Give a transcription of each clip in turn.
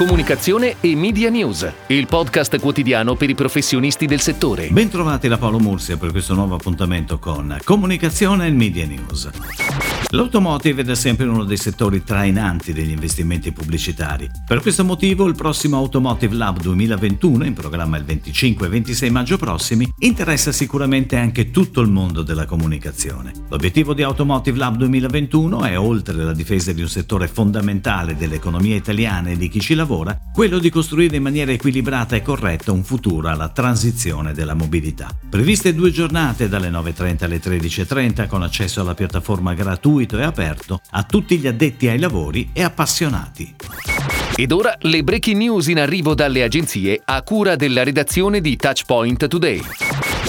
Comunicazione e Media News, il podcast quotidiano per i professionisti del settore. Bentrovati da Paolo Mursia per questo nuovo appuntamento con Comunicazione e Media News. L'automotive è da sempre uno dei settori trainanti degli investimenti pubblicitari. Per questo motivo il prossimo Automotive Lab 2021, in programma il 25 e 26 maggio prossimi, interessa sicuramente anche tutto il mondo della comunicazione. L'obiettivo di Automotive Lab 2021 è, oltre alla difesa di un settore fondamentale dell'economia italiana e di chi ci lavora, quello di costruire in maniera equilibrata e corretta un futuro alla transizione della mobilità. Previste due giornate dalle 9.30 alle 13.30 con accesso alla piattaforma gratuito e aperto a tutti gli addetti ai lavori e appassionati. Ed ora le breaking news in arrivo dalle agenzie a cura della redazione di Touchpoint Today.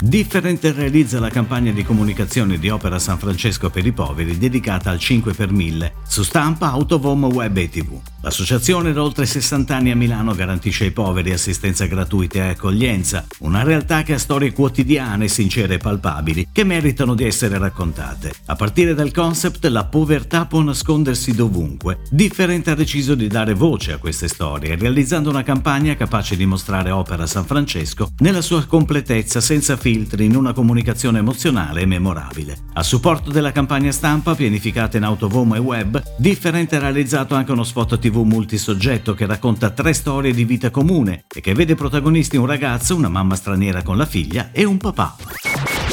Different realizza la campagna di comunicazione di Opera San Francesco per i poveri dedicata al 5 per 1000 su stampa, autovom, web e tv. L'associazione da oltre 60 anni a Milano garantisce ai poveri assistenza gratuita e accoglienza, una realtà che ha storie quotidiane, sincere e palpabili, che meritano di essere raccontate. A partire dal concept La povertà può nascondersi dovunque, Different ha deciso di dare voce a queste storie, realizzando una campagna capace di mostrare Opera San Francesco nella sua completezza senza filtri in una comunicazione emozionale e memorabile. A supporto della campagna stampa pianificata in autovom e web, Different ha realizzato anche uno spot TV tv multisoggetto che racconta tre storie di vita comune e che vede protagonisti un ragazzo, una mamma straniera con la figlia e un papà.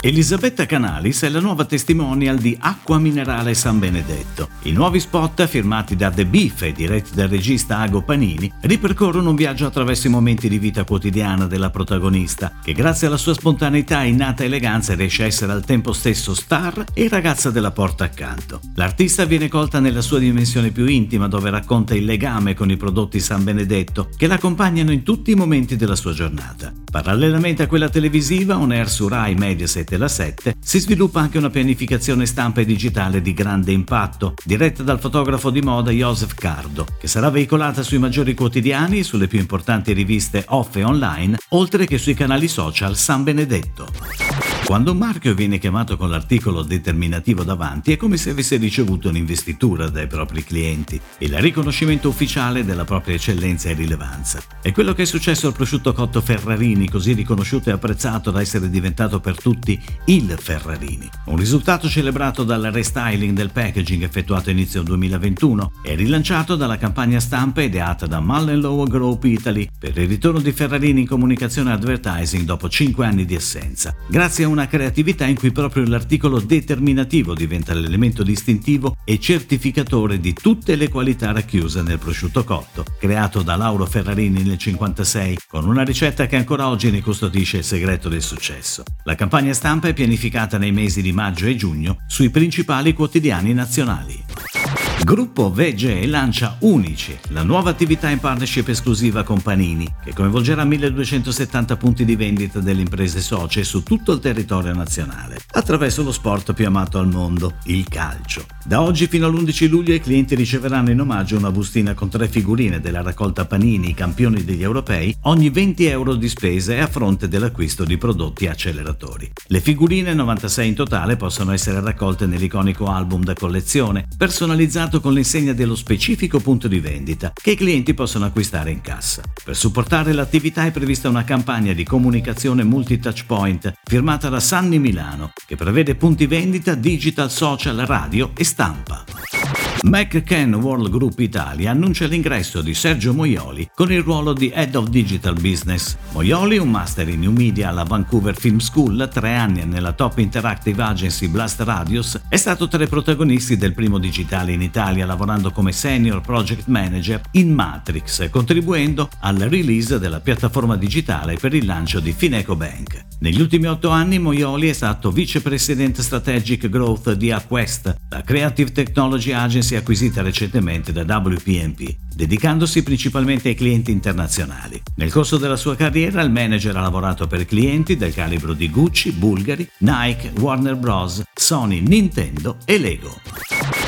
Elisabetta Canalis è la nuova testimonial di Acqua Minerale San Benedetto. I nuovi spot, firmati da The Beef e diretti dal regista Ago Panini, ripercorrono un viaggio attraverso i momenti di vita quotidiana della protagonista, che grazie alla sua spontaneità e innata eleganza riesce a essere al tempo stesso star e ragazza della porta accanto. L'artista viene colta nella sua dimensione più intima, dove racconta il legame con i prodotti San Benedetto, che l'accompagnano in tutti i momenti della sua giornata. Parallelamente a quella televisiva, on air su Rai Mediaset e la 7, si sviluppa anche una pianificazione stampa e digitale di grande impatto, diretta dal fotografo di moda Joseph Cardo, che sarà veicolata sui maggiori quotidiani, sulle più importanti riviste off e online, oltre che sui canali social San Benedetto. Quando un marchio viene chiamato con l'articolo determinativo davanti è come se avesse ricevuto un'investitura dai propri clienti, il riconoscimento ufficiale della propria eccellenza e rilevanza. È quello che è successo al prosciutto cotto Ferrarini, così riconosciuto e apprezzato da essere diventato per tutti il Ferrarini. Un risultato celebrato dal restyling del packaging effettuato inizio 2021 e rilanciato dalla campagna stampa ideata da Mullen Lowe Group Italy per il ritorno di Ferrarini in comunicazione advertising dopo 5 anni di assenza. Grazie a un una creatività in cui proprio l'articolo determinativo diventa l'elemento distintivo e certificatore di tutte le qualità racchiuse nel prosciutto cotto, creato da Lauro Ferrarini nel 1956, con una ricetta che ancora oggi ne custodisce il segreto del successo. La campagna stampa è pianificata nei mesi di maggio e giugno sui principali quotidiani nazionali. Gruppo VGE lancia Unici, la nuova attività in partnership esclusiva con Panini, che coinvolgerà 1270 punti di vendita delle imprese socie su tutto il territorio nazionale, attraverso lo sport più amato al mondo, il calcio. Da oggi fino all'11 luglio i clienti riceveranno in omaggio una bustina con tre figurine della raccolta Panini, campioni degli europei, ogni 20 euro di spese a fronte dell'acquisto di prodotti acceleratori. Le figurine, 96 in totale, possono essere raccolte nell'iconico album da collezione, personalizzato selezionato con l'insegna dello specifico punto di vendita che i clienti possono acquistare in cassa. Per supportare l'attività è prevista una campagna di comunicazione multi-touchpoint firmata da Sanni Milano che prevede punti vendita, digital, social, radio e stampa. McCann World Group Italia annuncia l'ingresso di Sergio Moioli con il ruolo di Head of Digital Business. Moioli, un master in New Media alla Vancouver Film School, tre anni nella top interactive agency Blast Radius, è stato tra i protagonisti del primo digitale in Italia lavorando come senior project manager in Matrix, contribuendo al release della piattaforma digitale per il lancio di Fineco Bank. Negli ultimi otto anni Moioli è stato vicepresidente strategic growth di Aquest, la Creative Technology Agency acquisita recentemente da WPMP, dedicandosi principalmente ai clienti internazionali. Nel corso della sua carriera il manager ha lavorato per clienti del calibro di Gucci, Bulgari, Nike, Warner Bros., Sony, Nintendo e Lego.